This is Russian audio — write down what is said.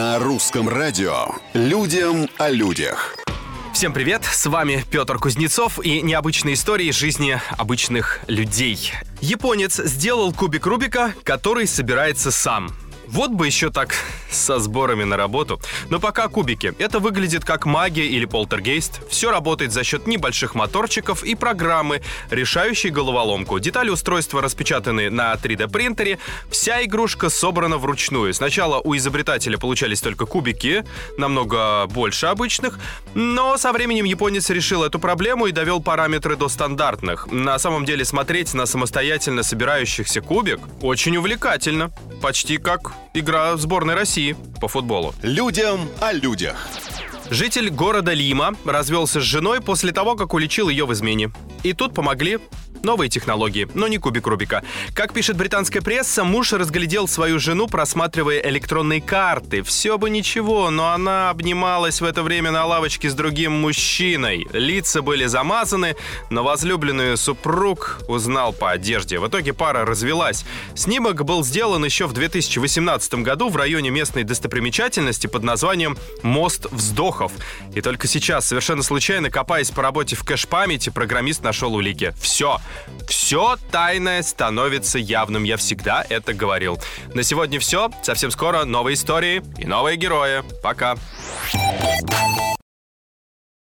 На русском радио «Людям о людях». Всем привет, с вами Петр Кузнецов и необычные истории жизни обычных людей. Японец сделал кубик Рубика, который собирается сам. Вот бы еще так со сборами на работу. Но пока кубики. Это выглядит как магия или полтергейст. Все работает за счет небольших моторчиков и программы, решающей головоломку. Детали устройства распечатаны на 3D принтере. Вся игрушка собрана вручную. Сначала у изобретателя получались только кубики, намного больше обычных. Но со временем японец решил эту проблему и довел параметры до стандартных. На самом деле смотреть на самостоятельно собирающихся кубик очень увлекательно. Почти как игра сборной России по футболу. Людям о людях. Житель города Лима развелся с женой после того, как уличил ее в измене. И тут помогли Новые технологии, но не кубик Рубика. Как пишет британская пресса, муж разглядел свою жену, просматривая электронные карты. Все бы ничего, но она обнималась в это время на лавочке с другим мужчиной. Лица были замазаны, но возлюбленную супруг узнал по одежде. В итоге пара развелась. Снимок был сделан еще в 2018 году в районе местной достопримечательности под названием «Мост вздохов». И только сейчас, совершенно случайно, копаясь по работе в кэш-памяти, программист нашел улики. Все. Все тайное становится явным, я всегда это говорил. На сегодня все. Совсем скоро новые истории и новые герои. Пока.